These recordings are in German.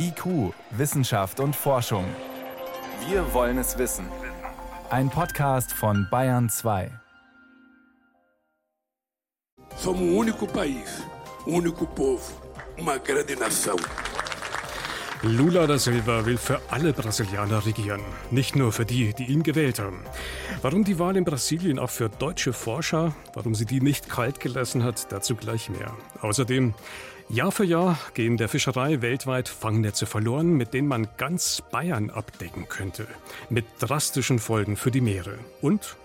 IQ, Wissenschaft und Forschung. Wir wollen es wissen. Ein Podcast von Bayern 2. Somos um único país, um único povo, uma grande nação. Lula da Silva will für alle Brasilianer regieren, nicht nur für die, die ihn gewählt haben. Warum die Wahl in Brasilien auch für deutsche Forscher, warum sie die nicht kalt gelassen hat, dazu gleich mehr. Außerdem, Jahr für Jahr gehen der Fischerei weltweit Fangnetze verloren, mit denen man ganz Bayern abdecken könnte. Mit drastischen Folgen für die Meere. Und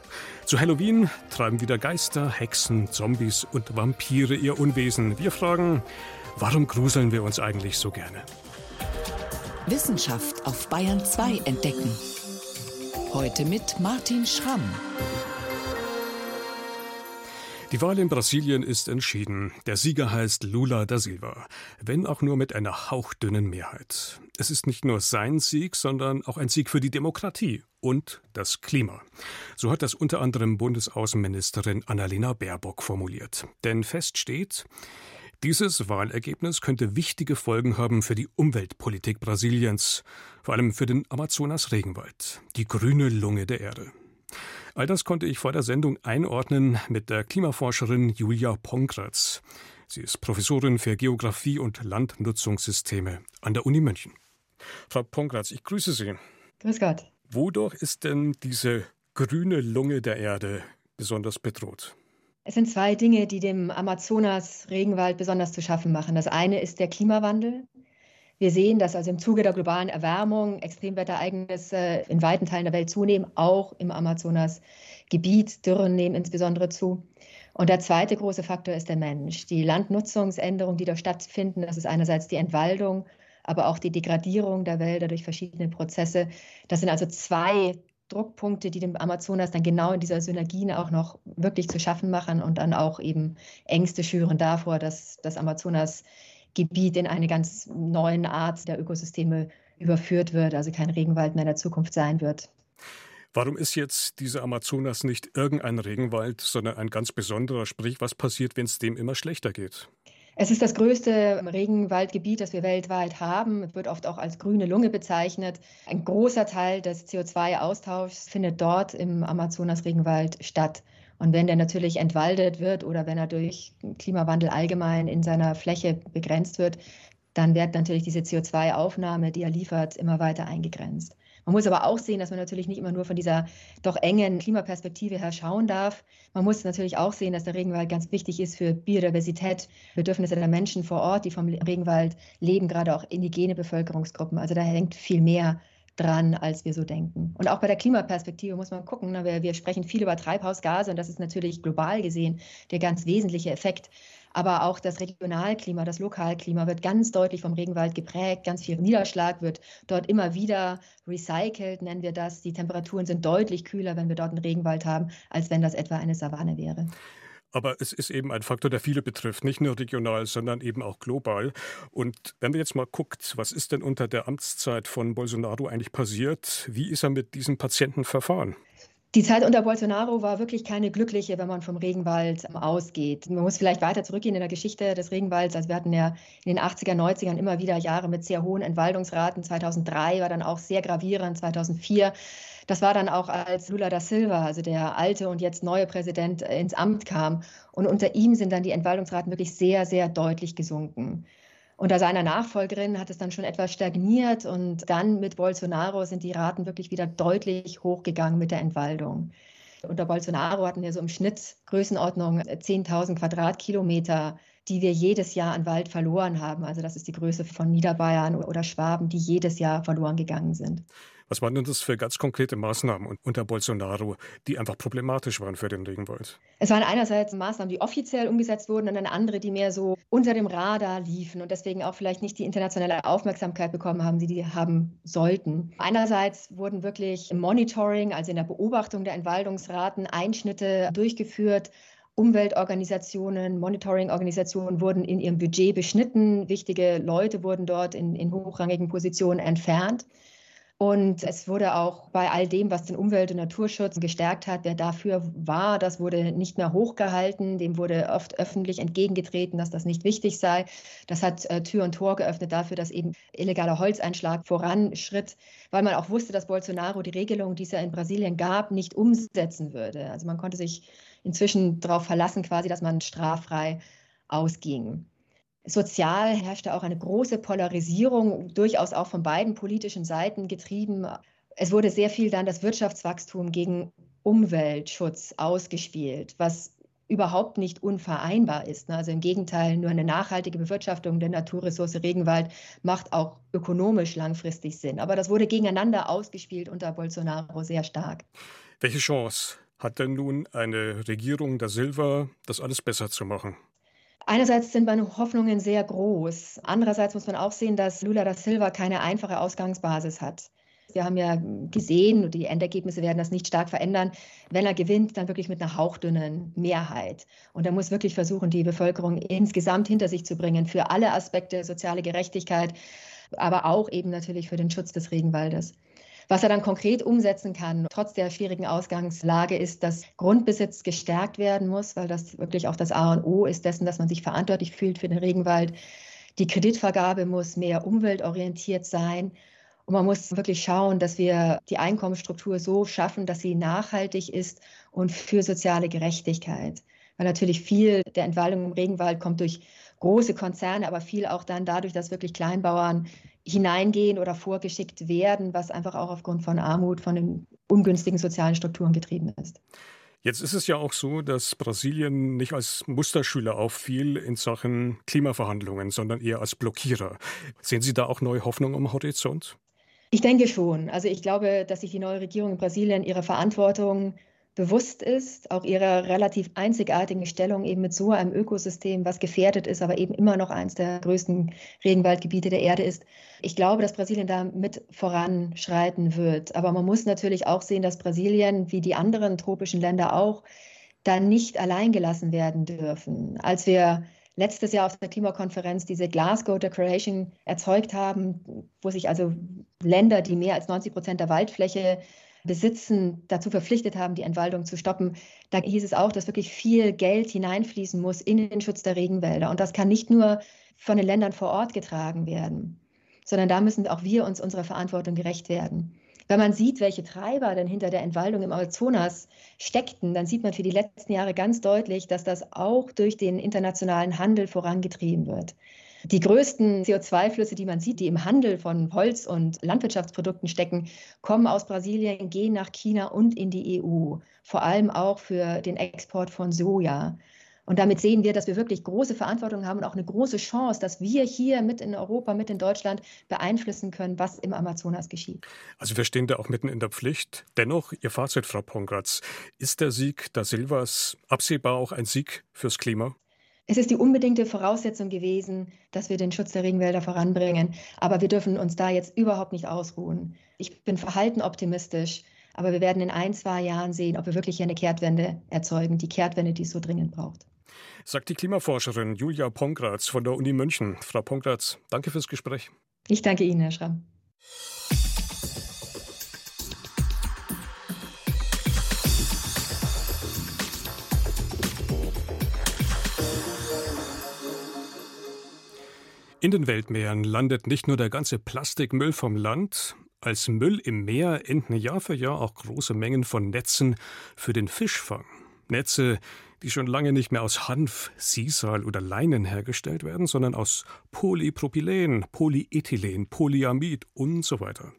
zu Halloween treiben wieder Geister, Hexen, Zombies und Vampire ihr Unwesen. Wir fragen, warum gruseln wir uns eigentlich so gerne? Wissenschaft auf Bayern 2 entdecken. Heute mit Martin Schramm. Die Wahl in Brasilien ist entschieden. Der Sieger heißt Lula da Silva, wenn auch nur mit einer hauchdünnen Mehrheit. Es ist nicht nur sein Sieg, sondern auch ein Sieg für die Demokratie und das Klima. So hat das unter anderem Bundesaußenministerin Annalena Baerbock formuliert. Denn fest steht, dieses Wahlergebnis könnte wichtige Folgen haben für die Umweltpolitik Brasiliens, vor allem für den Amazonas-Regenwald, die grüne Lunge der Erde. All das konnte ich vor der Sendung einordnen mit der Klimaforscherin Julia Pongratz. Sie ist Professorin für Geographie und Landnutzungssysteme an der Uni München. Frau Pongratz, ich grüße Sie. Grüß Gott. Wodurch ist denn diese grüne Lunge der Erde besonders bedroht? Es sind zwei Dinge, die dem Amazonas-Regenwald besonders zu schaffen machen. Das eine ist der Klimawandel. Wir sehen, dass also im Zuge der globalen Erwärmung Extremwetterereignisse in weiten Teilen der Welt zunehmen, auch im Amazonasgebiet. Dürren nehmen insbesondere zu. Und der zweite große Faktor ist der Mensch. Die Landnutzungsänderungen, die da stattfinden, das ist einerseits die Entwaldung, aber auch die Degradierung der Wälder durch verschiedene Prozesse. Das sind also zwei Druckpunkte, die dem Amazonas dann genau in dieser Synergien auch noch wirklich zu schaffen machen und dann auch eben Ängste schüren davor, dass das Amazonasgebiet in eine ganz neue Art der Ökosysteme überführt wird, also kein Regenwald mehr in der Zukunft sein wird. Warum ist jetzt dieser Amazonas nicht irgendein Regenwald, sondern ein ganz besonderer? Sprich, was passiert, wenn es dem immer schlechter geht? Es ist das größte Regenwaldgebiet, das wir weltweit haben. Es wird oft auch als grüne Lunge bezeichnet. Ein großer Teil des CO2-Austauschs findet dort im Amazonas-Regenwald statt. Und wenn der natürlich entwaldet wird oder wenn er durch Klimawandel allgemein in seiner Fläche begrenzt wird, dann wird natürlich diese CO2-Aufnahme, die er liefert, immer weiter eingegrenzt. Man muss aber auch sehen, dass man natürlich nicht immer nur von dieser doch engen Klimaperspektive her schauen darf. Man muss natürlich auch sehen, dass der Regenwald ganz wichtig ist für Biodiversität, Bedürfnisse der Menschen vor Ort, die vom Regenwald leben, gerade auch indigene Bevölkerungsgruppen. Also da hängt viel mehr dran, als wir so denken. Und auch bei der Klimaperspektive muss man gucken. Ne? Wir, wir sprechen viel über Treibhausgase und das ist natürlich global gesehen der ganz wesentliche Effekt. Aber auch das Regionalklima, das Lokalklima wird ganz deutlich vom Regenwald geprägt. Ganz viel Niederschlag wird dort immer wieder recycelt, nennen wir das. Die Temperaturen sind deutlich kühler, wenn wir dort einen Regenwald haben, als wenn das etwa eine Savanne wäre. Aber es ist eben ein Faktor, der viele betrifft, nicht nur regional, sondern eben auch global. Und wenn wir jetzt mal guckt, was ist denn unter der Amtszeit von Bolsonaro eigentlich passiert? Wie ist er mit diesen Patienten verfahren? Die Zeit unter Bolsonaro war wirklich keine glückliche, wenn man vom Regenwald ausgeht. Man muss vielleicht weiter zurückgehen in der Geschichte des Regenwalds. Also wir hatten ja in den 80er, 90ern immer wieder Jahre mit sehr hohen Entwaldungsraten. 2003 war dann auch sehr gravierend, 2004. Das war dann auch, als Lula da Silva, also der alte und jetzt neue Präsident, ins Amt kam. Und unter ihm sind dann die Entwaldungsraten wirklich sehr, sehr deutlich gesunken. Unter seiner Nachfolgerin hat es dann schon etwas stagniert und dann mit Bolsonaro sind die Raten wirklich wieder deutlich hochgegangen mit der Entwaldung. Unter Bolsonaro hatten wir so im Schnitt Größenordnung 10.000 Quadratkilometer, die wir jedes Jahr an Wald verloren haben. Also das ist die Größe von Niederbayern oder Schwaben, die jedes Jahr verloren gegangen sind. Was waren denn das für ganz konkrete Maßnahmen unter Bolsonaro, die einfach problematisch waren für den Regenwald? Es waren einerseits Maßnahmen, die offiziell umgesetzt wurden, und dann andere, die mehr so unter dem Radar liefen und deswegen auch vielleicht nicht die internationale Aufmerksamkeit bekommen haben, die die haben sollten. Einerseits wurden wirklich im Monitoring, also in der Beobachtung der Entwaldungsraten, Einschnitte durchgeführt. Umweltorganisationen, Monitoringorganisationen wurden in ihrem Budget beschnitten. Wichtige Leute wurden dort in, in hochrangigen Positionen entfernt. Und es wurde auch bei all dem, was den Umwelt- und Naturschutz gestärkt hat, wer dafür war, das wurde nicht mehr hochgehalten. Dem wurde oft öffentlich entgegengetreten, dass das nicht wichtig sei. Das hat äh, Tür und Tor geöffnet dafür, dass eben illegaler Holzeinschlag voranschritt, weil man auch wusste, dass Bolsonaro die Regelung, die es ja in Brasilien gab, nicht umsetzen würde. Also man konnte sich inzwischen darauf verlassen, quasi, dass man straffrei ausging. Sozial herrschte auch eine große Polarisierung, durchaus auch von beiden politischen Seiten getrieben. Es wurde sehr viel dann das Wirtschaftswachstum gegen Umweltschutz ausgespielt, was überhaupt nicht unvereinbar ist. Also im Gegenteil, nur eine nachhaltige Bewirtschaftung der Naturressource Regenwald macht auch ökonomisch langfristig Sinn. Aber das wurde gegeneinander ausgespielt unter Bolsonaro sehr stark. Welche Chance hat denn nun eine Regierung der Silva, das alles besser zu machen? Einerseits sind meine Hoffnungen sehr groß. Andererseits muss man auch sehen, dass Lula da Silva keine einfache Ausgangsbasis hat. Wir haben ja gesehen, die Endergebnisse werden das nicht stark verändern. Wenn er gewinnt, dann wirklich mit einer hauchdünnen Mehrheit. Und er muss wirklich versuchen, die Bevölkerung insgesamt hinter sich zu bringen für alle Aspekte soziale Gerechtigkeit, aber auch eben natürlich für den Schutz des Regenwaldes. Was er dann konkret umsetzen kann, trotz der schwierigen Ausgangslage, ist, dass Grundbesitz gestärkt werden muss, weil das wirklich auch das A und O ist dessen, dass man sich verantwortlich fühlt für den Regenwald. Die Kreditvergabe muss mehr umweltorientiert sein. Und man muss wirklich schauen, dass wir die Einkommensstruktur so schaffen, dass sie nachhaltig ist und für soziale Gerechtigkeit. Weil natürlich viel der Entwaldung im Regenwald kommt durch große Konzerne, aber viel auch dann dadurch, dass wirklich Kleinbauern hineingehen oder vorgeschickt werden, was einfach auch aufgrund von Armut, von den ungünstigen sozialen Strukturen getrieben ist. Jetzt ist es ja auch so, dass Brasilien nicht als Musterschüler auffiel in Sachen Klimaverhandlungen, sondern eher als Blockierer. Sehen Sie da auch neue Hoffnung am Horizont? Ich denke schon. Also ich glaube, dass sich die neue Regierung in Brasilien ihrer Verantwortung bewusst ist, auch ihrer relativ einzigartigen Stellung eben mit so einem Ökosystem, was gefährdet ist, aber eben immer noch eines der größten Regenwaldgebiete der Erde ist. Ich glaube, dass Brasilien da mit voranschreiten wird. Aber man muss natürlich auch sehen, dass Brasilien, wie die anderen tropischen Länder auch, da nicht allein gelassen werden dürfen. Als wir letztes Jahr auf der Klimakonferenz diese Glasgow Declaration erzeugt haben, wo sich also Länder, die mehr als 90 Prozent der Waldfläche besitzen, dazu verpflichtet haben, die Entwaldung zu stoppen. Da hieß es auch, dass wirklich viel Geld hineinfließen muss in den Schutz der Regenwälder. Und das kann nicht nur von den Ländern vor Ort getragen werden, sondern da müssen auch wir uns unserer Verantwortung gerecht werden. Wenn man sieht, welche Treiber denn hinter der Entwaldung im Amazonas steckten, dann sieht man für die letzten Jahre ganz deutlich, dass das auch durch den internationalen Handel vorangetrieben wird. Die größten CO2-Flüsse, die man sieht, die im Handel von Holz- und Landwirtschaftsprodukten stecken, kommen aus Brasilien, gehen nach China und in die EU, vor allem auch für den Export von Soja. Und damit sehen wir, dass wir wirklich große Verantwortung haben und auch eine große Chance, dass wir hier mit in Europa, mit in Deutschland beeinflussen können, was im Amazonas geschieht. Also wir stehen da auch mitten in der Pflicht. Dennoch, Ihr Fazit, Frau Pongratz, ist der Sieg da Silvas absehbar auch ein Sieg fürs Klima? Es ist die unbedingte Voraussetzung gewesen, dass wir den Schutz der Regenwälder voranbringen. Aber wir dürfen uns da jetzt überhaupt nicht ausruhen. Ich bin verhalten optimistisch, aber wir werden in ein, zwei Jahren sehen, ob wir wirklich hier eine Kehrtwende erzeugen, die Kehrtwende, die es so dringend braucht. Sagt die Klimaforscherin Julia Pongratz von der Uni München. Frau Pongratz, danke fürs Gespräch. Ich danke Ihnen, Herr Schramm. In den Weltmeeren landet nicht nur der ganze Plastikmüll vom Land, als Müll im Meer enden Jahr für Jahr auch große Mengen von Netzen für den Fischfang. Netze, die schon lange nicht mehr aus Hanf, Sisal oder Leinen hergestellt werden, sondern aus Polypropylen, Polyethylen, Polyamid und so weiter.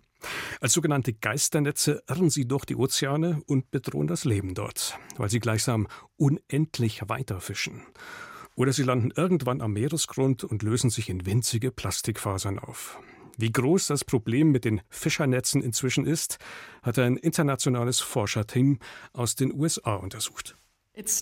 Als sogenannte Geisternetze irren sie durch die Ozeane und bedrohen das Leben dort, weil sie gleichsam unendlich weiterfischen. Oder sie landen irgendwann am Meeresgrund und lösen sich in winzige Plastikfasern auf. Wie groß das Problem mit den Fischernetzen inzwischen ist, hat ein internationales Forscherteam aus den USA untersucht. Es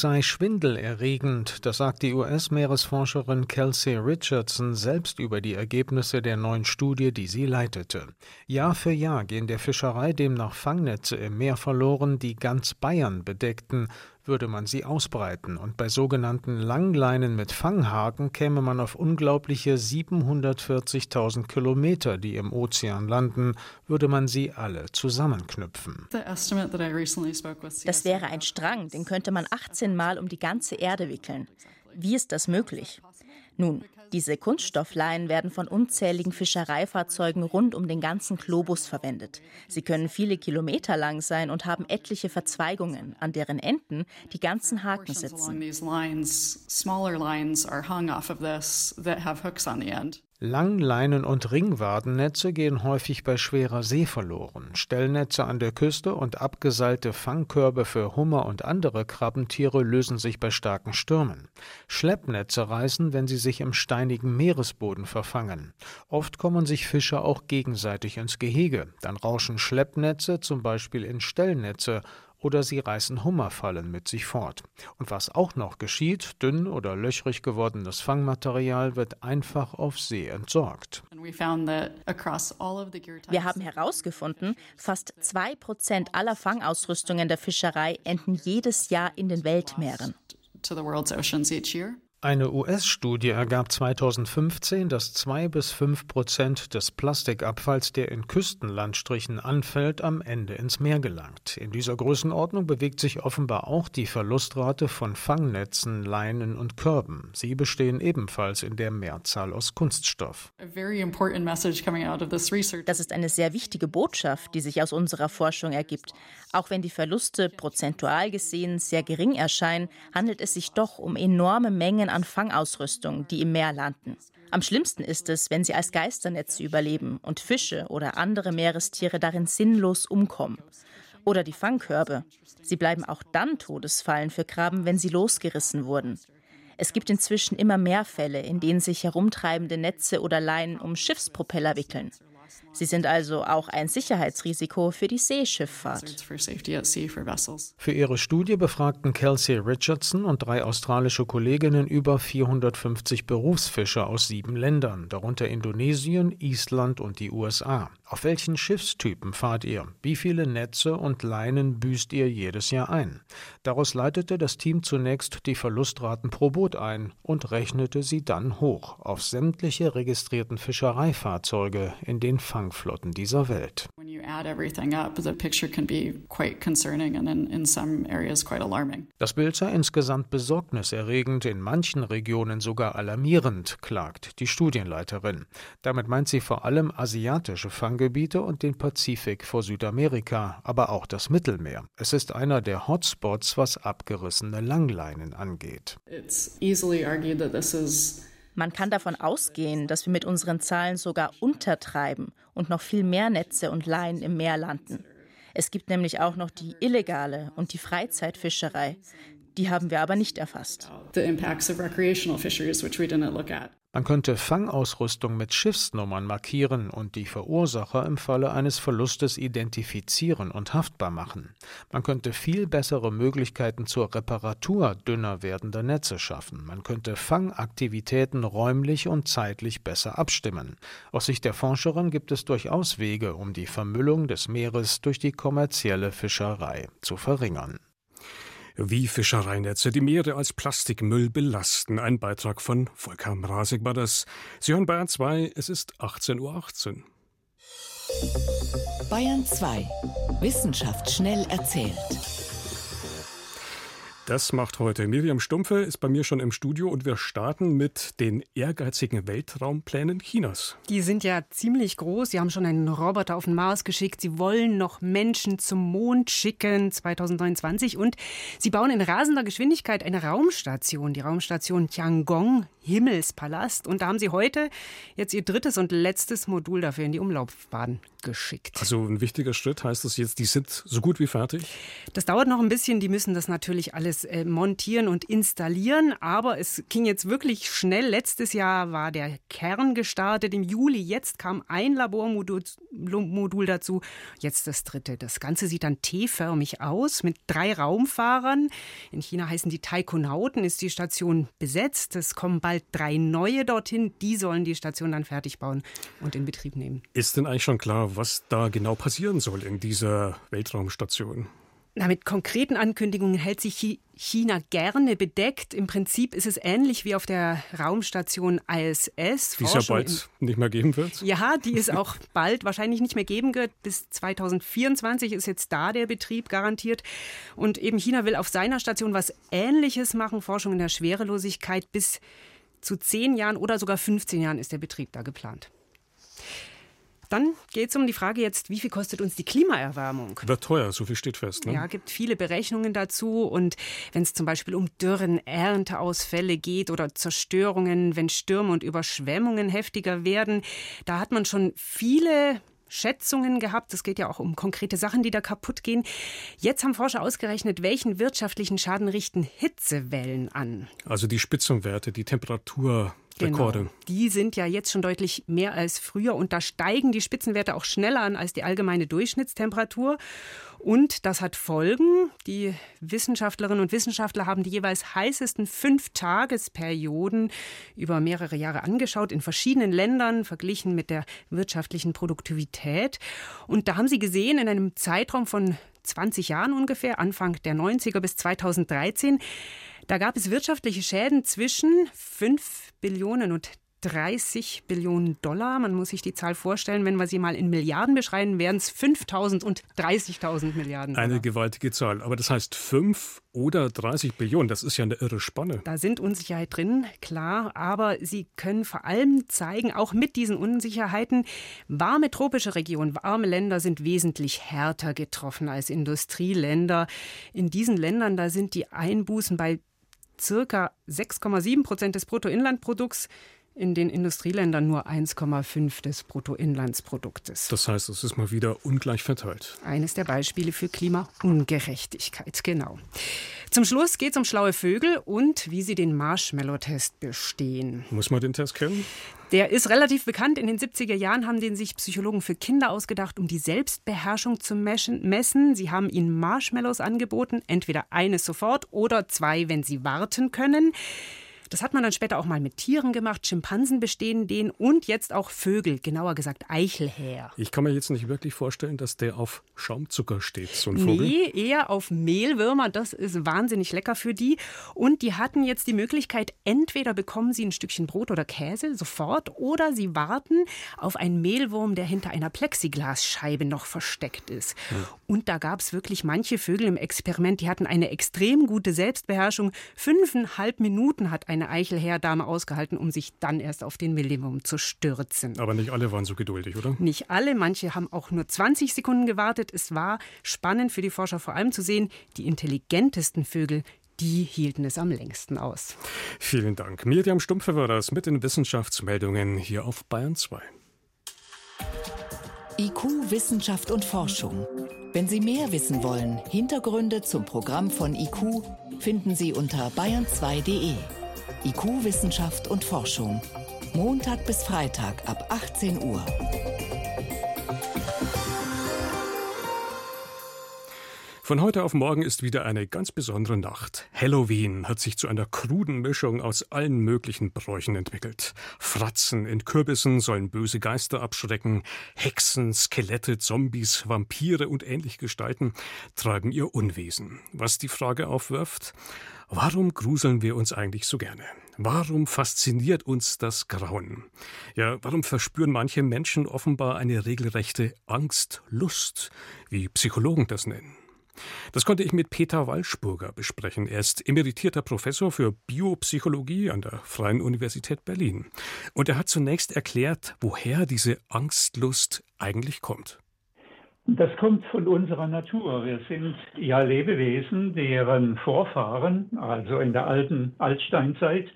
sei schwindelerregend, das sagt die US-Meeresforscherin Kelsey Richardson selbst über die Ergebnisse der neuen Studie, die sie leitete. Jahr für Jahr gehen der Fischerei demnach Fangnetze im Meer verloren, die ganz Bayern bedeckten, würde man sie ausbreiten, und bei sogenannten Langleinen mit Fanghaken käme man auf unglaubliche 740.000 Kilometer, die im Ozean landen, würde man sie alle zusammenknüpfen. Das wäre ein Strang, den könnte man 18 Mal um die ganze Erde wickeln. Wie ist das möglich? Nun, diese Kunststoffleinen werden von unzähligen Fischereifahrzeugen rund um den ganzen Globus verwendet. Sie können viele Kilometer lang sein und haben etliche Verzweigungen, an deren Enden die ganzen Haken sitzen. Langleinen- und Ringwadennetze gehen häufig bei schwerer See verloren. Stellnetze an der Küste und abgeseilte Fangkörbe für Hummer und andere Krabbentiere lösen sich bei starken Stürmen. Schleppnetze reißen, wenn sie sich im steinigen Meeresboden verfangen. Oft kommen sich Fische auch gegenseitig ins Gehege. Dann rauschen Schleppnetze zum Beispiel in Stellnetze oder sie reißen Hummerfallen mit sich fort. Und was auch noch geschieht, dünn oder löchrig gewordenes Fangmaterial wird einfach auf See entsorgt. Wir haben herausgefunden, fast zwei Prozent aller Fangausrüstungen der Fischerei enden jedes Jahr in den Weltmeeren. Eine US-Studie ergab 2015, dass zwei bis fünf Prozent des Plastikabfalls, der in Küstenlandstrichen anfällt, am Ende ins Meer gelangt. In dieser Größenordnung bewegt sich offenbar auch die Verlustrate von Fangnetzen, Leinen und Körben. Sie bestehen ebenfalls in der Mehrzahl aus Kunststoff. Das ist eine sehr wichtige Botschaft, die sich aus unserer Forschung ergibt. Auch wenn die Verluste prozentual gesehen sehr gering erscheinen, handelt es sich doch um enorme Mengen Mengen an Fangausrüstung, die im Meer landen. Am schlimmsten ist es, wenn sie als Geisternetze überleben und Fische oder andere Meerestiere darin sinnlos umkommen. Oder die Fangkörbe. Sie bleiben auch dann Todesfallen für Krabben, wenn sie losgerissen wurden. Es gibt inzwischen immer mehr Fälle, in denen sich herumtreibende Netze oder Leinen um Schiffspropeller wickeln. Sie sind also auch ein Sicherheitsrisiko für die Seeschifffahrt. Für ihre Studie befragten Kelsey Richardson und drei australische Kolleginnen über 450 Berufsfischer aus sieben Ländern, darunter Indonesien, Island und die USA. Auf welchen Schiffstypen fahrt ihr? Wie viele Netze und Leinen büßt ihr jedes Jahr ein? Daraus leitete das Team zunächst die Verlustraten pro Boot ein und rechnete sie dann hoch auf sämtliche registrierten Fischereifahrzeuge in den Fangflotten dieser Welt. Das Bild sei insgesamt besorgniserregend, in manchen Regionen sogar alarmierend, klagt die Studienleiterin. Damit meint sie vor allem asiatische Fanggebiete und den Pazifik vor Südamerika, aber auch das Mittelmeer. Es ist einer der Hotspots, was abgerissene Langleinen angeht. Man kann davon ausgehen, dass wir mit unseren Zahlen sogar untertreiben und noch viel mehr Netze und Leinen im Meer landen. Es gibt nämlich auch noch die illegale und die Freizeitfischerei. Die haben wir aber nicht erfasst. Man könnte Fangausrüstung mit Schiffsnummern markieren und die Verursacher im Falle eines Verlustes identifizieren und haftbar machen. Man könnte viel bessere Möglichkeiten zur Reparatur dünner werdender Netze schaffen. Man könnte Fangaktivitäten räumlich und zeitlich besser abstimmen. Aus Sicht der Forscherin gibt es durchaus Wege, um die Vermüllung des Meeres durch die kommerzielle Fischerei zu verringern. Wie Fischereinetze die Meere als Plastikmüll belasten. Ein Beitrag von Volker Mrasek war das. Sie hören Bayern 2, es ist 18.18 Uhr. 18. Bayern 2. Wissenschaft schnell erzählt. Das macht heute Miriam Stumpfe, ist bei mir schon im Studio und wir starten mit den ehrgeizigen Weltraumplänen Chinas. Die sind ja ziemlich groß. Sie haben schon einen Roboter auf den Mars geschickt. Sie wollen noch Menschen zum Mond schicken 2029 und sie bauen in rasender Geschwindigkeit eine Raumstation, die Raumstation Tiangong Himmelspalast. Und da haben sie heute jetzt ihr drittes und letztes Modul dafür in die Umlaufbahn geschickt. Also ein wichtiger Schritt heißt das jetzt, die sind so gut wie fertig? Das dauert noch ein bisschen. Die müssen das natürlich alles äh, montieren und installieren. Aber es ging jetzt wirklich schnell. Letztes Jahr war der Kern gestartet im Juli. Jetzt kam ein Labormodul Modul dazu. Jetzt das dritte. Das Ganze sieht dann T-förmig aus mit drei Raumfahrern. In China heißen die Taikonauten. Ist die Station besetzt. Es kommen bald drei neue dorthin. Die sollen die Station dann fertig bauen und in Betrieb nehmen. Ist denn eigentlich schon klar, was da genau passieren soll in dieser Weltraumstation? Na, mit konkreten Ankündigungen hält sich China gerne bedeckt. Im Prinzip ist es ähnlich wie auf der Raumstation ISS. Die es ja bald nicht mehr geben wird. Ja, die es auch bald wahrscheinlich nicht mehr geben wird. Bis 2024 ist jetzt da der Betrieb garantiert. Und eben China will auf seiner Station was Ähnliches machen. Forschung in der Schwerelosigkeit. Bis zu zehn Jahren oder sogar 15 Jahren ist der Betrieb da geplant. Dann geht es um die Frage jetzt, wie viel kostet uns die Klimaerwärmung? Wird teuer, so viel steht fest. Ne? Ja, gibt viele Berechnungen dazu. Und wenn es zum Beispiel um Dürren, Ernteausfälle geht oder Zerstörungen, wenn Stürme und Überschwemmungen heftiger werden, da hat man schon viele Schätzungen gehabt. Es geht ja auch um konkrete Sachen, die da kaputt gehen. Jetzt haben Forscher ausgerechnet, welchen wirtschaftlichen Schaden richten Hitzewellen an. Also die Spitzenwerte, die Temperatur. Rekorde. Genau. Die sind ja jetzt schon deutlich mehr als früher und da steigen die Spitzenwerte auch schneller an als die allgemeine Durchschnittstemperatur. Und das hat Folgen. Die Wissenschaftlerinnen und Wissenschaftler haben die jeweils heißesten fünf Tagesperioden über mehrere Jahre angeschaut, in verschiedenen Ländern, verglichen mit der wirtschaftlichen Produktivität. Und da haben sie gesehen, in einem Zeitraum von 20 Jahren ungefähr, Anfang der 90er bis 2013, da gab es wirtschaftliche Schäden zwischen 5 Billionen und 30 Billionen Dollar. Man muss sich die Zahl vorstellen, wenn wir sie mal in Milliarden beschreiben, wären es 5.000 und 30.000 Milliarden. Dollar. Eine gewaltige Zahl. Aber das heißt 5 oder 30 Billionen, das ist ja eine irre Spanne. Da sind Unsicherheit drin, klar. Aber sie können vor allem zeigen, auch mit diesen Unsicherheiten, warme tropische Regionen, warme Länder sind wesentlich härter getroffen als Industrieländer. In diesen Ländern, da sind die Einbußen bei circa 6,7 Prozent des Bruttoinlandprodukts in den Industrieländern nur 1,5 des Bruttoinlandsproduktes. Das heißt, es ist mal wieder ungleich verteilt. Eines der Beispiele für Klimaungerechtigkeit, genau. Zum Schluss geht es um schlaue Vögel und wie sie den Marshmallow-Test bestehen. Muss man den Test kennen? Der ist relativ bekannt. In den 70er Jahren haben den sich Psychologen für Kinder ausgedacht, um die Selbstbeherrschung zu messen. Sie haben ihnen Marshmallows angeboten, entweder eines sofort oder zwei, wenn sie warten können. Das hat man dann später auch mal mit Tieren gemacht. Schimpansen bestehen den und jetzt auch Vögel, genauer gesagt Eichelhäher. Ich kann mir jetzt nicht wirklich vorstellen, dass der auf Schaumzucker steht, so ein Vogel. Nee, eher auf Mehlwürmer. Das ist wahnsinnig lecker für die. Und die hatten jetzt die Möglichkeit, entweder bekommen sie ein Stückchen Brot oder Käse sofort oder sie warten auf einen Mehlwurm, der hinter einer Plexiglasscheibe noch versteckt ist. Hm. Und da gab es wirklich manche Vögel im Experiment, die hatten eine extrem gute Selbstbeherrschung. Fünfeinhalb Minuten hat ein eine Eichelherdame ausgehalten, um sich dann erst auf den Minimum zu stürzen. Aber nicht alle waren so geduldig, oder? Nicht alle, manche haben auch nur 20 Sekunden gewartet. Es war spannend für die Forscher vor allem zu sehen, die intelligentesten Vögel, die hielten es am längsten aus. Vielen Dank. Miriam Stumpfe war das mit den Wissenschaftsmeldungen hier auf Bayern 2. IQ, Wissenschaft und Forschung. Wenn Sie mehr wissen wollen, Hintergründe zum Programm von IQ finden Sie unter bayern2.de. IQ Wissenschaft und Forschung. Montag bis Freitag ab 18 Uhr. Von heute auf morgen ist wieder eine ganz besondere Nacht. Halloween hat sich zu einer kruden Mischung aus allen möglichen Bräuchen entwickelt. Fratzen in Kürbissen sollen böse Geister abschrecken, Hexen, Skelette, Zombies, Vampire und ähnliche Gestalten treiben ihr Unwesen. Was die Frage aufwirft, warum gruseln wir uns eigentlich so gerne? Warum fasziniert uns das Grauen? Ja, warum verspüren manche Menschen offenbar eine regelrechte Angstlust, wie Psychologen das nennen? Das konnte ich mit Peter Walschburger besprechen. Er ist emeritierter Professor für Biopsychologie an der Freien Universität Berlin. Und er hat zunächst erklärt, woher diese Angstlust eigentlich kommt. Das kommt von unserer Natur. Wir sind ja Lebewesen, deren Vorfahren, also in der alten Altsteinzeit,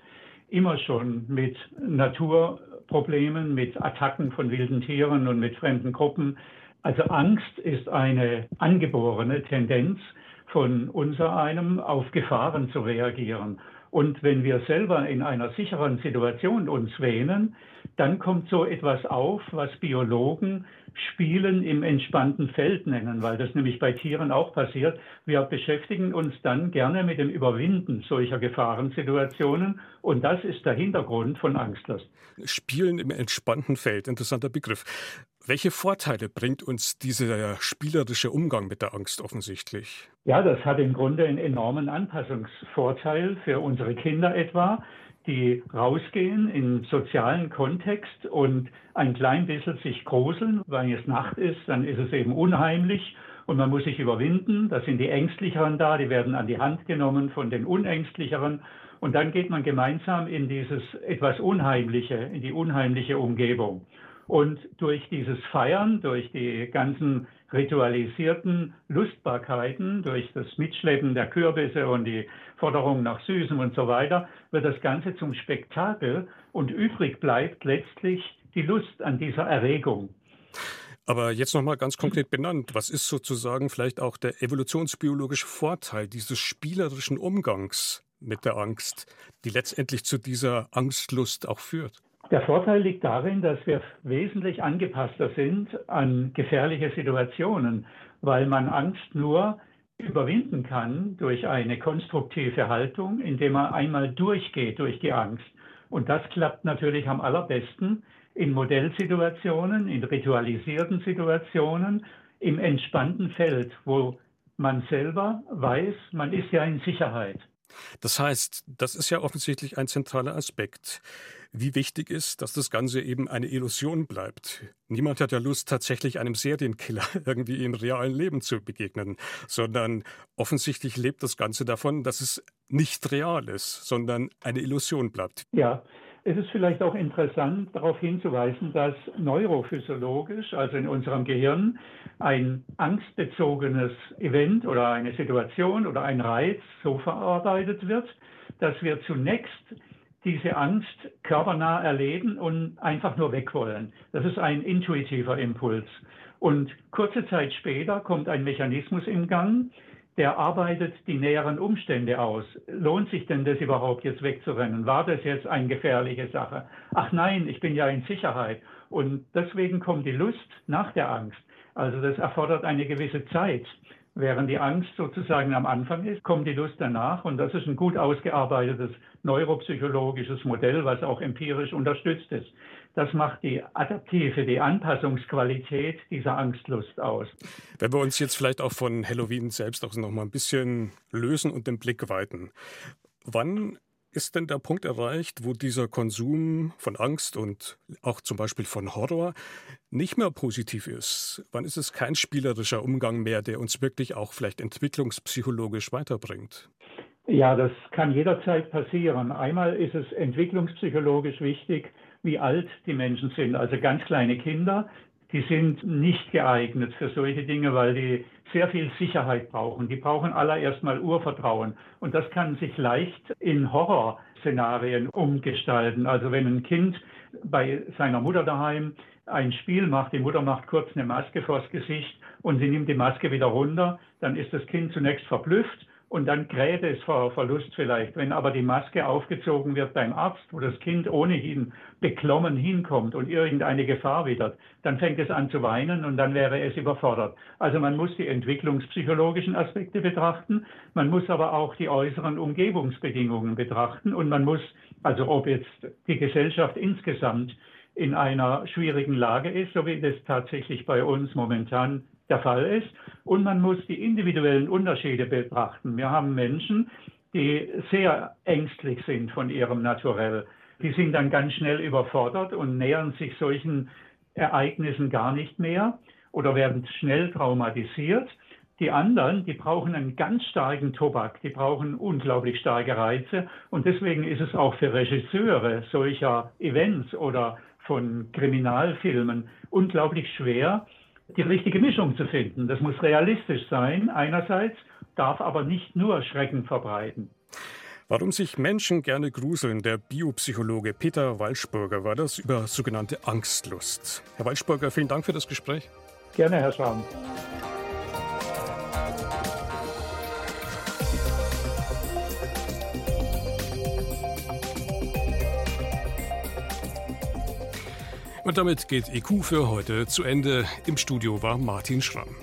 immer schon mit Naturproblemen, mit Attacken von wilden Tieren und mit fremden Gruppen also Angst ist eine angeborene Tendenz von unser einem auf Gefahren zu reagieren. Und wenn wir selber in einer sicheren Situation uns wähnen, dann kommt so etwas auf, was Biologen Spielen im entspannten Feld nennen, weil das nämlich bei Tieren auch passiert. Wir beschäftigen uns dann gerne mit dem Überwinden solcher Gefahrensituationen und das ist der Hintergrund von Angstlust. Spielen im entspannten Feld, interessanter Begriff. Welche Vorteile bringt uns dieser spielerische Umgang mit der Angst offensichtlich? Ja, das hat im Grunde einen enormen Anpassungsvorteil für unsere Kinder etwa, die rausgehen im sozialen Kontext und ein klein bisschen sich gruseln. Wenn es Nacht ist, dann ist es eben unheimlich und man muss sich überwinden. Da sind die Ängstlicheren da, die werden an die Hand genommen von den Unängstlicheren. Und dann geht man gemeinsam in dieses etwas Unheimliche, in die unheimliche Umgebung. Und durch dieses Feiern, durch die ganzen ritualisierten Lustbarkeiten, durch das Mitschleppen der Kürbisse und die Forderung nach Süßem und so weiter, wird das Ganze zum Spektakel und übrig bleibt letztlich die Lust an dieser Erregung. Aber jetzt nochmal ganz konkret benannt, was ist sozusagen vielleicht auch der evolutionsbiologische Vorteil dieses spielerischen Umgangs mit der Angst, die letztendlich zu dieser Angstlust auch führt? Der Vorteil liegt darin, dass wir wesentlich angepasster sind an gefährliche Situationen, weil man Angst nur überwinden kann durch eine konstruktive Haltung, indem man einmal durchgeht durch die Angst. Und das klappt natürlich am allerbesten in Modellsituationen, in ritualisierten Situationen, im entspannten Feld, wo man selber weiß, man ist ja in Sicherheit. Das heißt, das ist ja offensichtlich ein zentraler Aspekt. Wie wichtig ist, dass das Ganze eben eine Illusion bleibt. Niemand hat ja Lust, tatsächlich einem Serienkiller irgendwie im realen Leben zu begegnen, sondern offensichtlich lebt das Ganze davon, dass es nicht real ist, sondern eine Illusion bleibt. Ja, es ist vielleicht auch interessant, darauf hinzuweisen, dass neurophysiologisch, also in unserem Gehirn, ein angstbezogenes Event oder eine Situation oder ein Reiz so verarbeitet wird, dass wir zunächst diese Angst körpernah erleben und einfach nur weg wollen. Das ist ein intuitiver Impuls. Und kurze Zeit später kommt ein Mechanismus im Gang, der arbeitet die näheren Umstände aus. Lohnt sich denn das überhaupt jetzt wegzurennen? War das jetzt eine gefährliche Sache? Ach nein, ich bin ja in Sicherheit. Und deswegen kommt die Lust nach der Angst. Also das erfordert eine gewisse Zeit. Während die Angst sozusagen am Anfang ist, kommt die Lust danach. Und das ist ein gut ausgearbeitetes neuropsychologisches Modell, was auch empirisch unterstützt ist. Das macht die adaptive, die Anpassungsqualität dieser Angstlust aus. Wenn wir uns jetzt vielleicht auch von Halloween selbst auch noch mal ein bisschen lösen und den Blick weiten. Wann ist denn der Punkt erreicht, wo dieser Konsum von Angst und auch zum Beispiel von Horror nicht mehr positiv ist? Wann ist es kein spielerischer Umgang mehr, der uns wirklich auch vielleicht entwicklungspsychologisch weiterbringt? Ja, das kann jederzeit passieren. Einmal ist es entwicklungspsychologisch wichtig, wie alt die Menschen sind. Also ganz kleine Kinder, die sind nicht geeignet für solche Dinge, weil die sehr viel Sicherheit brauchen. Die brauchen allererst mal Urvertrauen. Und das kann sich leicht in Horrorszenarien umgestalten. Also wenn ein Kind bei seiner Mutter daheim ein Spiel macht, die Mutter macht kurz eine Maske vors Gesicht und sie nimmt die Maske wieder runter, dann ist das Kind zunächst verblüfft und dann kräht es vor Verlust vielleicht. Wenn aber die Maske aufgezogen wird beim Arzt, wo das Kind ohnehin beklommen hinkommt und irgendeine Gefahr wittert, dann fängt es an zu weinen und dann wäre es überfordert. Also man muss die entwicklungspsychologischen Aspekte betrachten, man muss aber auch die äußeren Umgebungsbedingungen betrachten und man muss, also ob jetzt die Gesellschaft insgesamt in einer schwierigen Lage ist, so wie das tatsächlich bei uns momentan der Fall ist. Und man muss die individuellen Unterschiede betrachten. Wir haben Menschen, die sehr ängstlich sind von ihrem Naturell. Die sind dann ganz schnell überfordert und nähern sich solchen Ereignissen gar nicht mehr oder werden schnell traumatisiert. Die anderen, die brauchen einen ganz starken Tobak, die brauchen unglaublich starke Reize. Und deswegen ist es auch für Regisseure solcher Events oder von Kriminalfilmen unglaublich schwer, die richtige Mischung zu finden. Das muss realistisch sein einerseits, darf aber nicht nur Schrecken verbreiten. Warum sich Menschen gerne gruseln, der Biopsychologe Peter Walschburger war das über sogenannte Angstlust. Herr Walschburger, vielen Dank für das Gespräch. Gerne, Herr Schramm. Und damit geht IQ für heute zu Ende. Im Studio war Martin Schramm.